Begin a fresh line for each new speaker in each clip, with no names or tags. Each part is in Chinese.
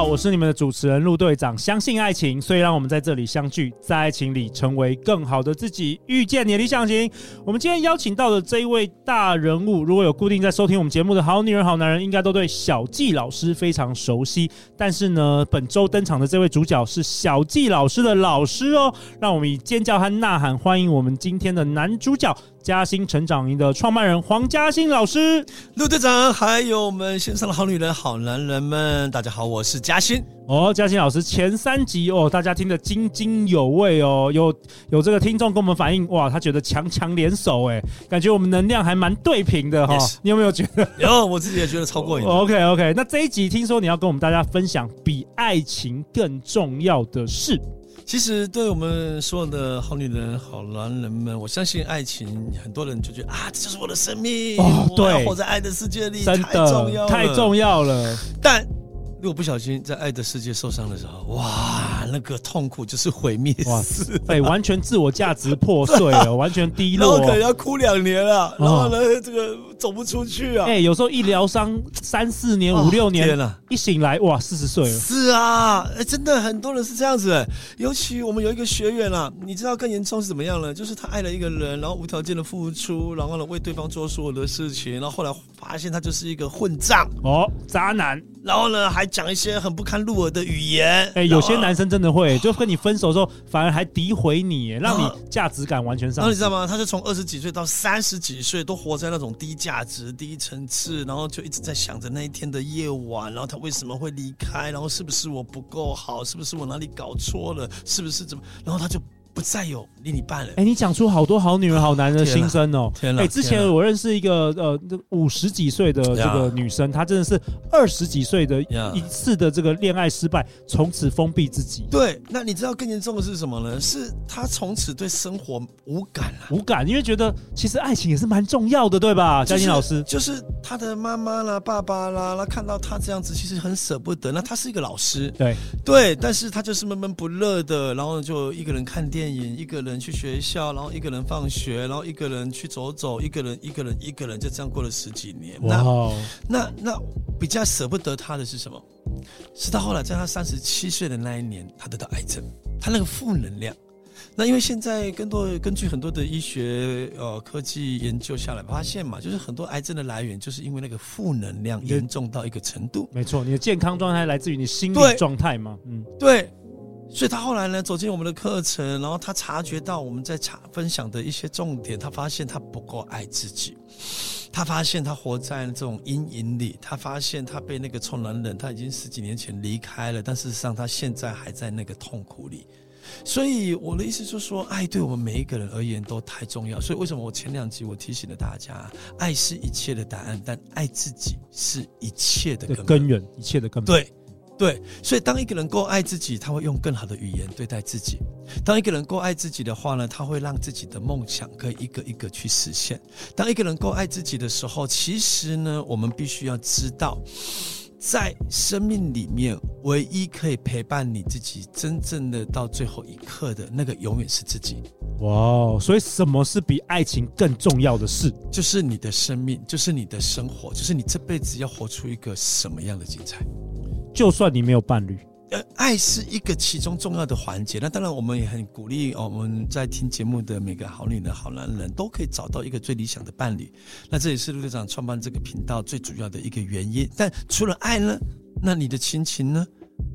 好，我是你们的主持人陆队长。相信爱情，所以让我们在这里相聚，在爱情里成为更好的自己，遇见你的理想型。我们今天邀请到的这一位大人物，如果有固定在收听我们节目的好女人、好男人，应该都对小纪老师非常熟悉。但是呢，本周登场的这位主角是小纪老师的老师哦，让我们以尖叫和呐喊欢迎我们今天的男主角。嘉兴成长营的创办人黄嘉兴老师，
陆队长，还有我们线上的好女人、好男人们，大家好，我是嘉兴。
哦，嘉兴老师前三集哦，大家听得津津有味哦，有有这个听众跟我们反映，哇，他觉得强强联手，哎，感觉我们能量还蛮对平的哈.你有没有觉得？
有，我自己也觉得超过瘾。
OK OK，那这一集听说你要跟我们大家分享比爱情更重要的事。
其实，对我们所有的好女人、好男人们，我相信爱情，很多人就觉得啊，这就是我的生命，哦，对，活在爱的世界里，
真的太重要了，太重要了。
但如果不小心在爱的世界受伤的时候，哇，那个痛苦就是毁灭式，
哎，完全自我价值破碎了，完全低落，
然后可能要哭两年了，然后呢，哦、这个走不出去啊。
哎，有时候一疗伤三四年、五六年，了、一醒来，哇，四十岁了。
是啊，哎，真的很多人是这样子。尤其我们有一个学员啊，你知道更严重是怎么样了？就是他爱了一个人，然后无条件的付出，然后呢为对方做所有的事情，然后后来发现他就是一个混账
哦，渣男。
然后呢，还讲一些很不堪入耳的语言。
哎、欸，有些男生真的会，就跟你分手的时候，反而还诋毁你，让你价值感完全上。
然后你知道吗？他就从二十几岁到三十几岁，都活在那种低价值、低层次，然后就一直在想着那一天的夜晚，然后他为什么会离开，然后是不是我不够好，是不是我哪里搞错了，是不是怎么？然后他就。不再有另一半了。
哎，你讲出好多好女人、好男人的心声哦。
天哪！
哎，之前我认识一个呃，五十几岁的这个女生，她真的是二十几岁的一次的这个恋爱失败，从此封闭自己。
对，那你知道更严重的是什么呢？是她从此对生活无感了，
无感，因为觉得其实爱情也是蛮重要的，对吧？嘉欣老师，
就是她的妈妈啦、爸爸啦，那看到她这样子，其实很舍不得。那她是一个老师，
对
对，但是她就是闷闷不乐的，然后就一个人看电电影，一个人去学校，然后一个人放学，然后一个人去走走，一个人一个人一个人就这样过了十几年。那那那比较舍不得他的是什么？是到后来，在他三十七岁的那一年，他得到癌症，他那个负能量。那因为现在更多根据很多的医学呃科技研究下来，发现嘛，就是很多癌症的来源就是因为那个负能量严重到一个程度。
没错，你的健康状态来自于你心理状态嘛？嗯，
对。所以他后来呢，走进我们的课程，然后他察觉到我们在查分享的一些重点，他发现他不够爱自己，他发现他活在这种阴影里，他发现他被那个臭男人，他已经十几年前离开了，但事实上他现在还在那个痛苦里。所以我的意思就是说，爱对我们每一个人而言都太重要。所以为什么我前两集我提醒了大家，爱是一切的答案，但爱自己是一切的根
根源，一切的根本。
对。对，所以当一个人够爱自己，他会用更好的语言对待自己。当一个人够爱自己的话呢，他会让自己的梦想可以一个一个去实现。当一个人够爱自己的时候，其实呢，我们必须要知道，在生命里面，唯一可以陪伴你自己真正的到最后一刻的那个，永远是自己。
哇哦，所以什么是比爱情更重要的事？
就是你的生命，就是你的生活，就是你这辈子要活出一个什么样的精彩。
就算你没有伴侣，
呃，爱是一个其中重要的环节。那当然，我们也很鼓励哦我们在听节目的每个好女人、好男人，都可以找到一个最理想的伴侣。那这也是陆队长创办这个频道最主要的一个原因。但除了爱呢，那你的亲情呢？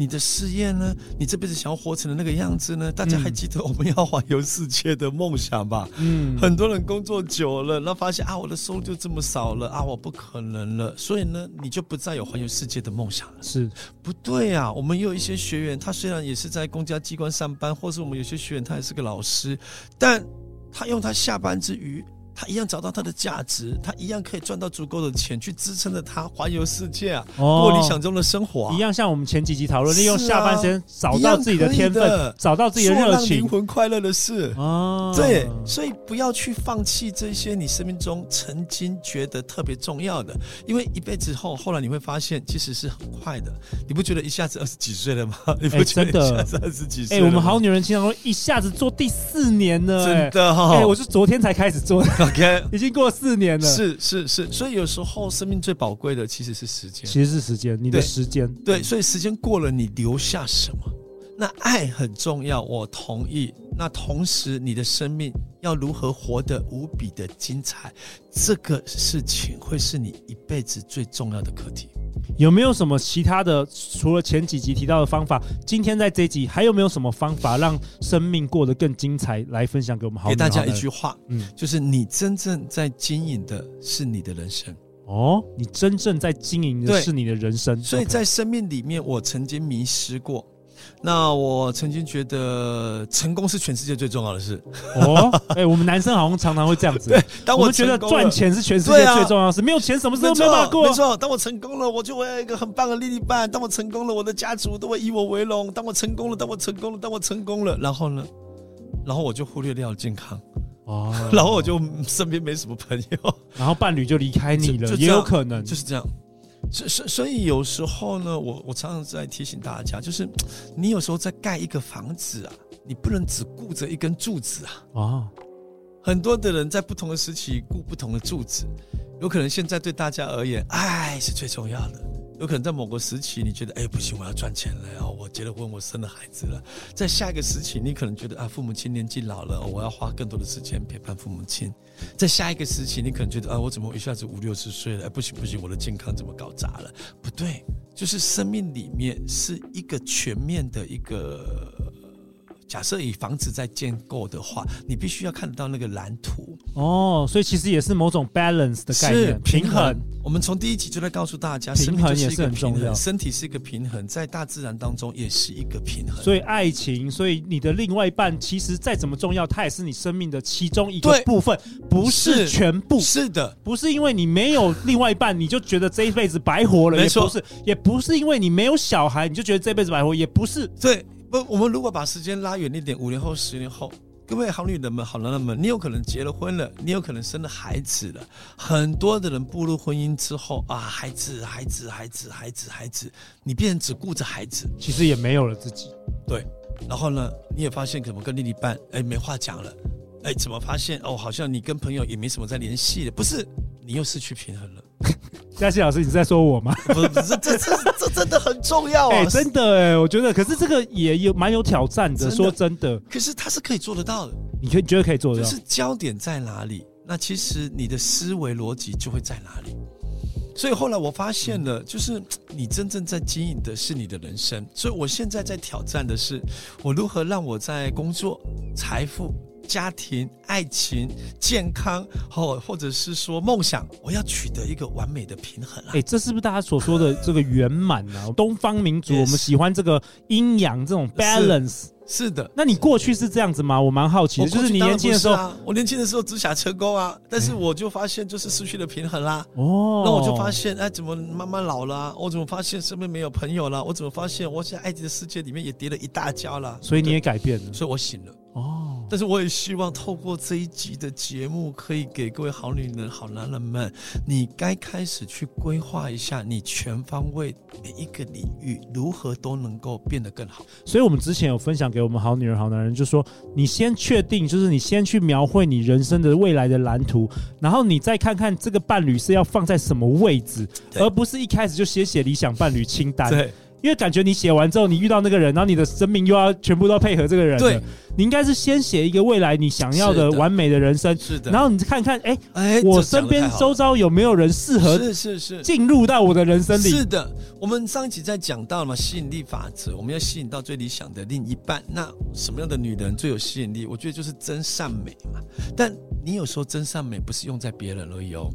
你的事业呢？你这辈子想要活成的那个样子呢？大家还记得我们要环游世界的梦想吧？嗯，很多人工作久了，那发现啊，我的收入就这么少了啊，我不可能了。所以呢，你就不再有环游世界的梦想了。
是
不对啊。我们也有一些学员，他虽然也是在公家机关上班，或是我们有些学员他也是个老师，但他用他下班之余。他一样找到他的价值，他一样可以赚到足够的钱去支撑着他环游世界啊，
哦
过理想中的生活、啊。
一样像我们前几集讨论，利用下半身找到自己的天分，
的
找到自己的热情
灵魂快乐的事。
哦，
对，所以不要去放弃这些你生命中曾经觉得特别重要的，因为一辈子后，后来你会发现其实是很快的。你不觉得一下子二十几岁了吗？你不觉得一下子二十几岁？
哎、欸，我们好女人经常说一下子做第四年呢、欸，
真的哈、哦。
哎、欸，我是昨天才开始做的
，OK，
已经过四年了。
是是是，所以有时候生命最宝贵的其实是时间，
其实是时间，你的时间。
对，所以时间过了，你留下什么？那爱很重要，我同意。那同时，你的生命要如何活得无比的精彩，这个事情会是你一辈子最重要的课题。
有没有什么其他的？除了前几集提到的方法，今天在这一集还有没有什么方法让生命过得更精彩？来分享给我们好。
给大家一句话，
嗯，
就是你真正在经营的是你的人生。
哦，你真正在经营的是你的人生。
所以在生命里面，我曾经迷失过。那我曾经觉得成功是全世界最重要的事。
哦，哎、欸，我们男生好像常常会这样子。
对，当我，
觉得赚钱是全世界最重要的事，啊、没有钱什么事都没有办法过。
没错，当我成功了，我就会有一个很棒的另一半。当我成功了，我的家族都会以我为荣。当我成功了，当我成功了，当我成功了，然后呢？然后我就忽略掉健康。哦，然后我就身边没什么朋友，
然后伴侣就离开你了，也有可能
就是这样。所所所以有时候呢，我我常常在提醒大家，就是你有时候在盖一个房子啊，你不能只顾着一根柱子啊。
哦，
很多的人在不同的时期顾不同的柱子，有可能现在对大家而言，爱是最重要的。有可能在某个时期，你觉得哎不行，我要赚钱了哦，我结了婚，我生了孩子了。在下一个时期，你可能觉得啊，父母亲年纪老了，我要花更多的时间陪伴父母亲。在下一个时期，你可能觉得啊，我怎么一下子五六十岁了？哎，不行不行，我的健康怎么搞砸了？不对，就是生命里面是一个全面的一个。假设以房子在建构的话，你必须要看得到那个蓝图
哦，所以其实也是某种 balance 的概念，
平衡。
平衡。
我们从第一集就在告诉大家，
平衡也
是
很重要，
身体是一个平衡，在大自然当中也是一个平衡。
所以爱情，所以你的另外一半，其实再怎么重要，它也是你生命的其中一个部分，不是全部。
是，是的，
不是因为你没有另外一半，你就觉得这一辈子白活了，也不是，也不是因为你没有小孩，你就觉得这辈子白活，也不是。
对。不，我们如果把时间拉远一点，五年后、十年后，各位好女人们、好男人们，你有可能结了婚了，你有可能生了孩子了。很多的人步入婚姻之后啊，孩子、孩子、孩子、孩子、孩子，你变成只顾着孩子，
其实也没有了自己。
对，然后呢，你也发现怎么跟另一半哎没话讲了，哎，怎么发现哦，好像你跟朋友也没什么在联系了，不是，你又失去平衡了。
嘉熙老师，你是在说我吗？
不是，不是，这这这这真的很重要啊！
真的哎，我觉得，可是这个也有蛮有挑战的，真的。说真的，
可是他是可以做得到的。
你可以觉得可以做得到？
就是焦点在哪里？那其实你的思维逻辑就会在哪里。所以后来我发现了，就是你真正在经营的是你的人生。所以我现在在挑战的是，我如何让我在工作、财富。家庭、爱情、健康，或或者是说梦想，我要取得一个完美的平衡啊！
哎、欸，这是不是大家所说的这个圆满呢？东方民族，我们喜欢这个阴阳这种 balance。
是的，
那你过去是这样子吗？我蛮好奇的，就是你年轻的时候，
啊、我年轻的时候只想成功啊，但是我就发现就是失去了平衡啦。哦，那我就发现，哎，怎么慢慢老了、啊？我怎么发现身边没有朋友了？我怎么发现我在爱情的世界里面也跌了一大跤了？
所以你也改变了，
所以我醒了。
哦，
但是我也希望透过这一集的节目，可以给各位好女人、好男人们，你该开始去规划一下你全方位每一个领域如何都能够变得更好。
所以我们之前有分享给我们好女人、好男人，就说你先确定，就是你先去描绘你人生的未来的蓝图，然后你再看看这个伴侣是要放在什么位置，而不是一开始就写写理想伴侣清单。
对。
因为感觉你写完之后，你遇到那个人，然后你的生命又要全部都配合这个人。
对，
你应该是先写一个未来你想要的完美的人生。
是的。
然后你看看，哎、欸，
哎，
我身边周遭有没有人适合？
是是是，
进入到我的人生里。
是的，我们上一集在讲到了嘛，吸引力法则，我们要吸引到最理想的另一半。那什么样的女人最有吸引力？我觉得就是真善美嘛。但你有时候真善美不是用在别人而已哦，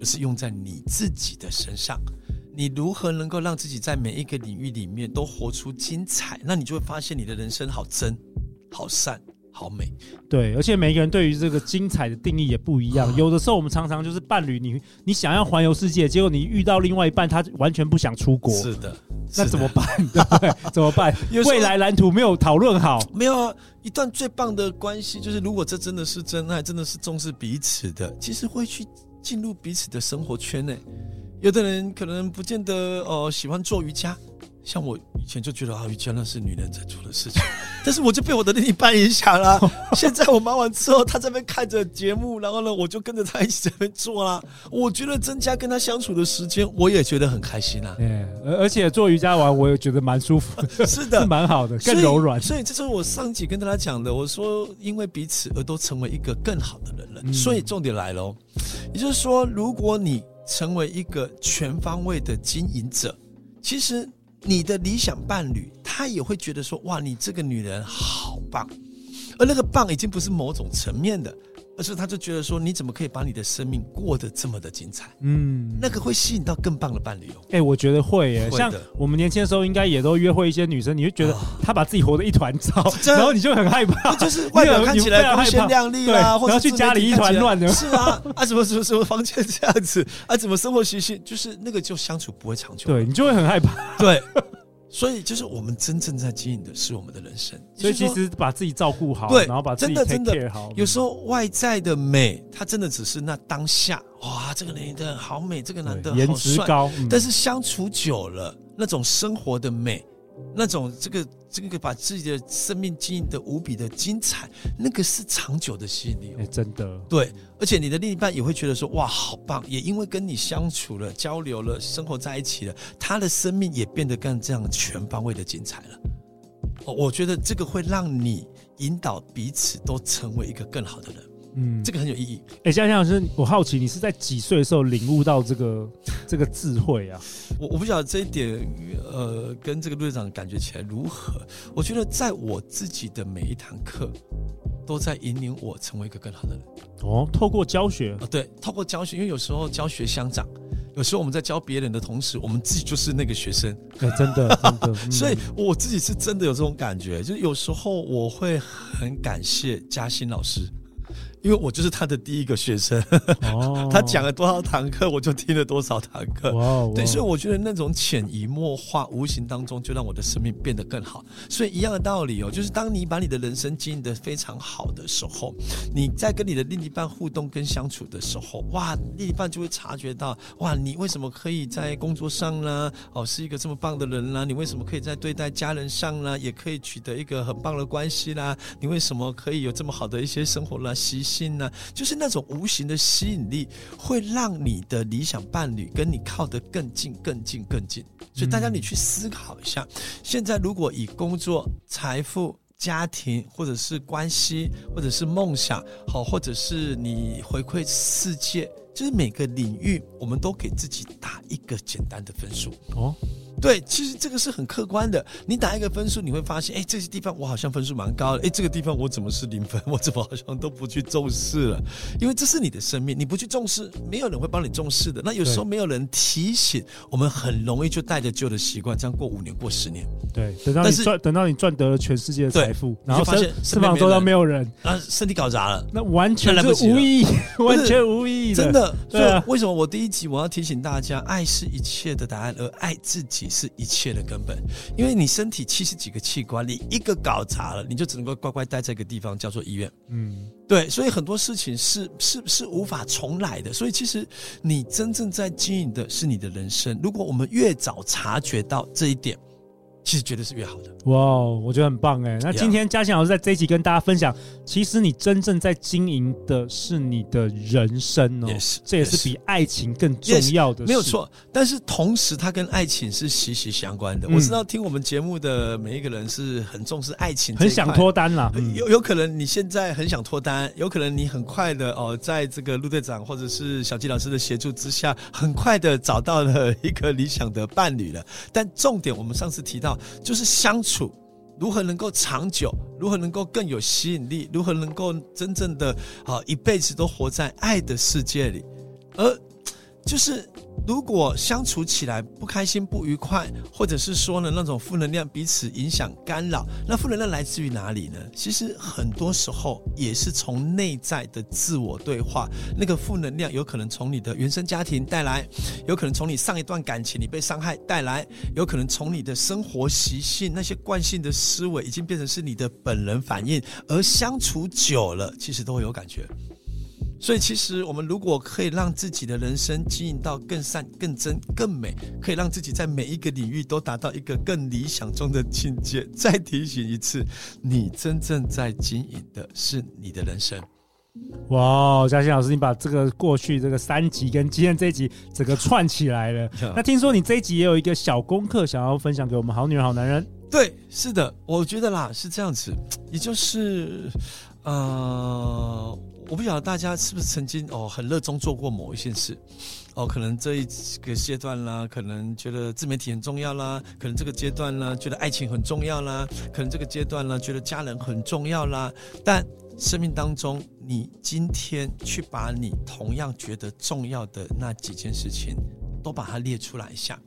而是用在你自己的身上。你如何能够让自己在每一个领域里面都活出精彩？那你就会发现你的人生好真、好善、好美。
对，而且每一个人对于这个精彩的定义也不一样。啊、有的时候我们常常就是伴侣，你你想要环游世界，结果你遇到另外一半，他完全不想出国。
是的，
那怎么办？对 不对？怎么办？未来蓝图没有讨论好。
没有啊，一段最棒的关系就是，如果这真的是真爱，真的是重视彼此的，其实会去进入彼此的生活圈内。有的人可能不见得哦、呃、喜欢做瑜伽。像我以前就觉得啊，瑜伽那是女人在做的事情，但是我就被我的另一半影响了。现在我忙完之后，他这边看着节目，然后呢，我就跟着他一起在那边做啦。我觉得增加跟他相处的时间，我也觉得很开心啊。
嗯，而而且做瑜伽完，我也觉得蛮舒服的，
是的，
蛮好的，更柔软。
所以这是我上集跟大家讲的，我说因为彼此而都成为一个更好的人了。所以重点来喽，也就是说，如果你成为一个全方位的经营者，其实。你的理想伴侣，他也会觉得说：“哇，你这个女人好棒。”而那个棒已经不是某种层面的。可是他就觉得说，你怎么可以把你的生命过得这么的精彩？嗯，那个会吸引到更棒的伴侣哦。
哎，我觉得会耶。像我们年轻的时候，应该也都约会一些女生，你会觉得她把自己活得一团糟，然后你就很害怕，
就是外表看起来光鲜亮丽啦，
或者去家里一团乱的。
是啊，啊，怎么什么什么房间这样子啊？怎么生活习性？就是那个就相处不会长久。
对，你就会很害怕。
对。所以，就是我们真正在经营的是我们的人生。
所以，其实把自己照顾好，
对，
然后把自己 take care 好。
有时候外在的美，它真的只是那当下，哇，这个男的好美，这个男的颜值高。但是相处久了，那种生活的美。那种这个这个把自己的生命经营的无比的精彩，那个是长久的吸引力。
哎，真的。
对，而且你的另一半也会觉得说，哇，好棒！也因为跟你相处了、交流了、生活在一起了，他的生命也变得更这样全方位的精彩了。哦，我觉得这个会让你引导彼此都成为一个更好的人。嗯，这个很有意义。
哎，江老师，我好奇你是在几岁的时候领悟到这个这个智慧啊？
我我不晓得这一点，呃，跟这个陆队长感觉起来如何？我觉得在我自己的每一堂课，都在引领我成为一个更好的人。
哦，透过教学
啊，对，透过教学，因为有时候教学相长，有时候我们在教别人的同时，我们自己就是那个学生。
对，真的，真的。嗯、
所以我自己是真的有这种感觉，就是有时候我会很感谢嘉欣老师。因为我就是他的第一个学生，哦、他讲了多少堂课，我就听了多少堂课。对，所以我觉得那种潜移默化、无形当中就让我的生命变得更好。所以一样的道理哦，就是当你把你的人生经营得非常好的时候，你在跟你的另一半互动跟相处的时候，哇，另一半就会察觉到，哇，你为什么可以在工作上呢？哦，是一个这么棒的人啦？你为什么可以在对待家人上呢？也可以取得一个很棒的关系啦？你为什么可以有这么好的一些生活啦？习心呢，就是那种无形的吸引力，会让你的理想伴侣跟你靠得更近、更近、更近。所以大家，你去思考一下，现在如果以工作、财富、家庭，或者是关系，或者是梦想，好，或者是你回馈世界，就是每个领域，我们都给自己打一个简单的分数哦。对，其实这个是很客观的。你打一个分数，你会发现，哎，这些地方我好像分数蛮高的，哎，这个地方我怎么是零分？我怎么好像都不去重视了？因为这是你的生命，你不去重视，没有人会帮你重视的。那有时候没有人提醒，我们很容易就带着旧的习惯，这样过五年、过十年。
对，等到你赚，等到你赚得了全世界的财富，然后发现身旁周遭没有人，
啊，身体搞砸了，
那完全是无意义，完全无意义。
真的，对啊。为什么我第一集我要提醒大家，爱是一切的答案，而爱自己。是一切的根本，因为你身体七十几个器官，你一个搞砸了，你就只能够乖乖待在一个地方，叫做医院。嗯，对，所以很多事情是是是无法重来的。所以其实你真正在经营的是你的人生。如果我们越早察觉到这一点。其实绝对是越好的
哇我觉得很棒哎。那今天嘉欣老师在这一集跟大家分享，其实你真正在经营的是你的人生哦，yes, 这也是比爱情更重要的
没有错。但是同时，它跟爱情是息息相关的。嗯、我知道听我们节目的每一个人是很重视爱情，
很想脱单啦。
嗯、有有可能你现在很想脱单，有可能你很快的哦，在这个陆队长或者是小纪老师的协助之下，很快的找到了一个理想的伴侣了。但重点，我们上次提到。就是相处如何能够长久，如何能够更有吸引力，如何能够真正的啊一辈子都活在爱的世界里，而就是如果相处起来不开心、不愉快，或者是说呢那种负能量彼此影响干扰，那负能量来自于哪里呢？其实很多时候也是从内在的自我对话，那个负能量有可能从你的原生家庭带来，有可能从你上一段感情你被伤害带来，有可能从你的生活习性那些惯性的思维已经变成是你的本能反应，而相处久了，其实都会有感觉。所以，其实我们如果可以让自己的人生经营到更善、更真、更美，可以让自己在每一个领域都达到一个更理想中的境界。再提醒一次，你真正在经营的是你的人生。
哇，嘉欣老师，你把这个过去这个三集跟今天这一集整个串起来了。那听说你这一集也有一个小功课想要分享给我们好女人、好男人？
对，是的，我觉得啦是这样子，也就是呃。我不晓得大家是不是曾经哦很热衷做过某一件事，哦可能这一个阶段啦，可能觉得自媒体很重要啦，可能这个阶段呢觉得爱情很重要啦，可能这个阶段呢觉得家人很重要啦。但生命当中，你今天去把你同样觉得重要的那几件事情，都把它列出来一下，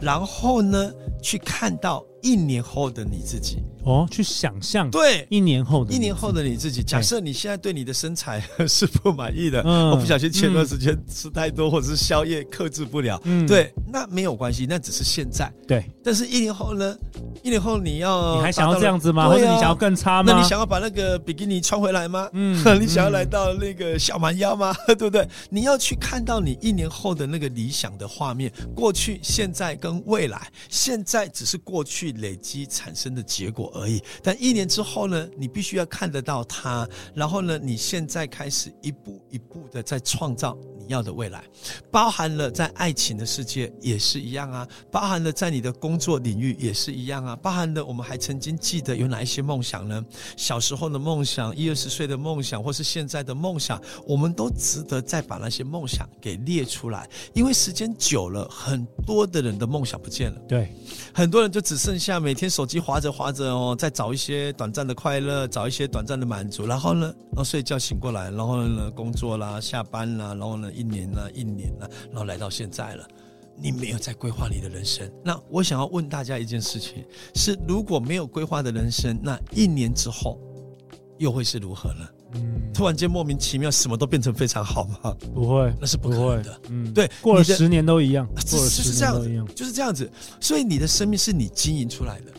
然后呢去看到。一年后的你自己
哦，去想象
对
一年后的
一年后的你自己。假设你现在对你的身材是不满意的，我不小心前段时间吃太多，或者是宵夜克制不了，嗯，对，那没有关系，那只是现在。
对，
但是一年后呢？一年后你要
你还想要这样子吗？或者你想要更差吗？
那你想要把那个比基尼穿回来吗？嗯，你想要来到那个小蛮腰吗？对不对？你要去看到你一年后的那个理想的画面，过去、现在跟未来。现在只是过去。累积产生的结果而已，但一年之后呢，你必须要看得到它，然后呢，你现在开始一步一步的在创造要的未来，包含了在爱情的世界也是一样啊，包含了在你的工作领域也是一样啊，包含了我们还曾经记得有哪一些梦想呢？小时候的梦想，一二十岁的梦想，或是现在的梦想，我们都值得再把那些梦想给列出来，因为时间久了，很多的人的梦想不见了，
对，
很多人就只剩。下每天手机划着划着哦，再找一些短暂的快乐，找一些短暂的满足，然后呢，然后睡觉醒过来，然后呢，工作啦，下班啦，然后呢，一年啦，一年啦，然后来到现在了，你没有在规划你的人生。那我想要问大家一件事情：是如果没有规划的人生，那一年之后又会是如何呢？嗯，突然间莫名其妙什么都变成非常好吗？
不会，
那是不可能的。嗯，对，
过了十年都一样，
过了十年都一样，就是这样子。所以你的生命是你经营出来的。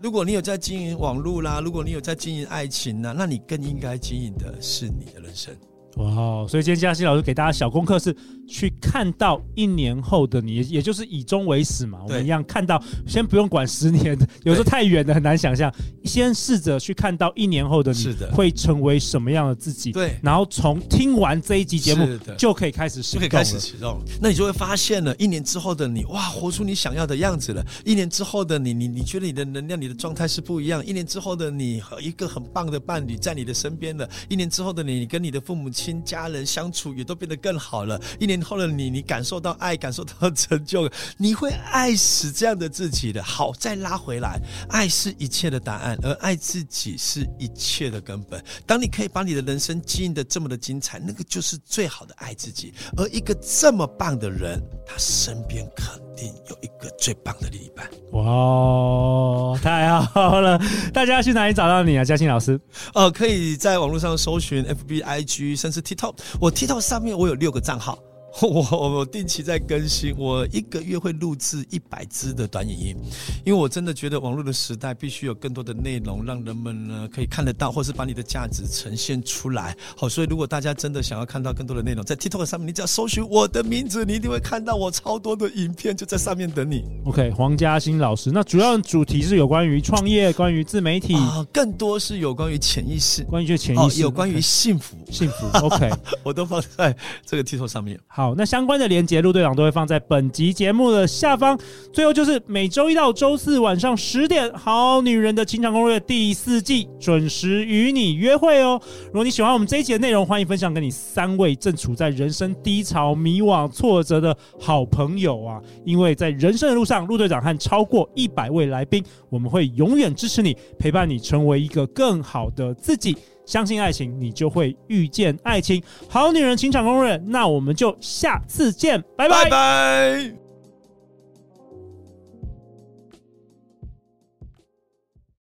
如果你有在经营网络啦，如果你有在经营爱情啦，那你更应该经营的是你的人生。
哇，所以今天嘉欣老师给大家小功课是去看到一年后的你，也就是以终为始嘛。我们一样看到，先不用管十年，有时候太远的很难想象。先试着去看到一年后的你会成为什么样的自己。对，然后从听完这一集节目就可以开始启动，
开始启动。那你就会发现了，一年之后的你，哇，活出你想要的样子了。一年之后的你，你你觉得你的能量、你的状态是不一样。一年之后的你和一个很棒的伴侣在你的身边了。一年之后的你，你跟你的父母亲。家人相处也都变得更好了。一年后的你，你感受到爱，感受到成就，你会爱死这样的自己的。好，再拉回来，爱是一切的答案，而爱自己是一切的根本。当你可以把你的人生经营的这么的精彩，那个就是最好的爱自己。而一个这么棒的人，他身边肯定有一个最棒的另一半。
哇，太好了！大家要去哪里找到你啊，嘉欣老师？
呃，可以在网络上搜寻 FB、IG，甚至 TikTok。我 TikTok 上面我有六个账号。我我定期在更新，我一个月会录制一百支的短影音，因为我真的觉得网络的时代必须有更多的内容，让人们呢可以看得到，或是把你的价值呈现出来。好，所以如果大家真的想要看到更多的内容，在 TikTok 上面，你只要搜寻我的名字，你一定会看到我超多的影片就在上面等你。
OK，黄嘉欣老师，那主要主题是有关于创业，关于自媒体啊，
更多是有关于潜意识，
关于就潜意识，
有关于幸福，
幸福。OK，
我都放在这个 TikTok 上面。
好，那相关的连结，陆队长都会放在本集节目的下方。最后就是每周一到周四晚上十点，《好女人的情场攻略》第四季准时与你约会哦。如果你喜欢我们这一集的内容，欢迎分享给你三位正处在人生低潮、迷惘、挫折的好朋友啊！因为在人生的路上，陆队长和超过一百位来宾，我们会永远支持你，陪伴你成为一个更好的自己。相信爱情，你就会遇见爱情。好女人情场公认，那我们就下次见，拜。
拜拜。